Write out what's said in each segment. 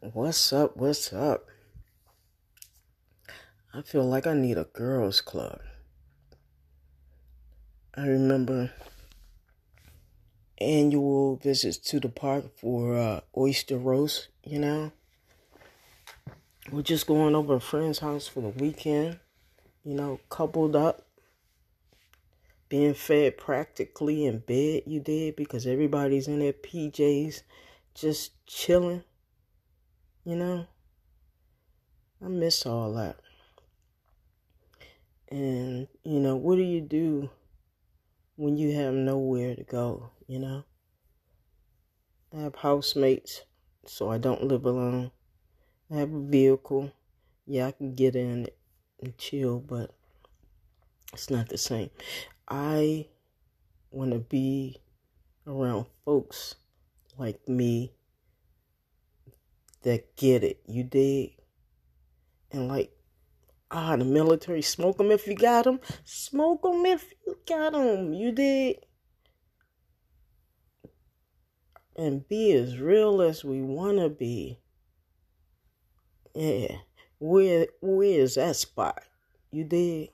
What's up? What's up? I feel like I need a girls' club. I remember annual visits to the park for uh, oyster roast, you know. We're just going over a friend's house for the weekend, you know, coupled up, being fed practically in bed, you did, because everybody's in their PJs, just chilling, you know. I miss all that. And, you know, what do you do when you have nowhere to go, you know? I have housemates, so I don't live alone. I have a vehicle. Yeah, I can get in and chill, but it's not the same. I want to be around folks like me that get it. You dig? And like, ah, the military, smoke them if you got them. Smoke them if you got them. You dig? And be as real as we want to be. Yeah. Where, where is that spot? You dig?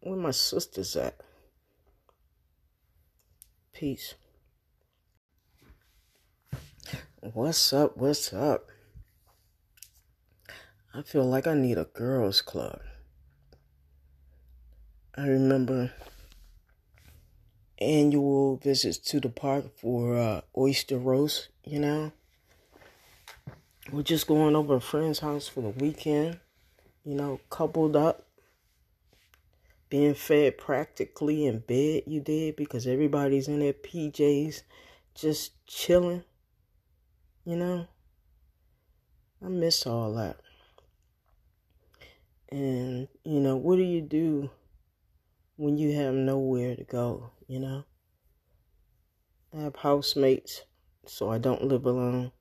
Where my sisters at? Peace. What's up? What's up? I feel like I need a girls' club. I remember annual visits to the park for uh, oyster roast, you know. We're just going over a friend's house for the weekend, you know, coupled up, being fed practically in bed, you did, because everybody's in their PJs, just chilling, you know. I miss all that. And, you know, what do you do when you have nowhere to go, you know? I have housemates, so I don't live alone.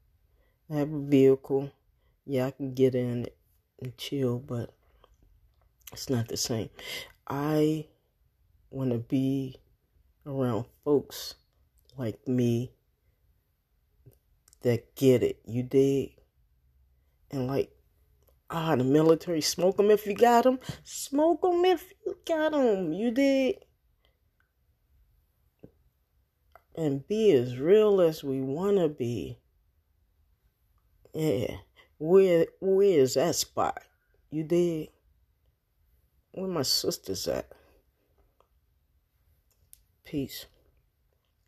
I have a vehicle. Yeah, I can get in and chill, but it's not the same. I want to be around folks like me that get it. You dig? And like, ah, the military, smoke them if you got them. Smoke them if you got them. You dig? And be as real as we want to be. Yeah. Where, where is that spot? You dig? Where my sisters at? Peace.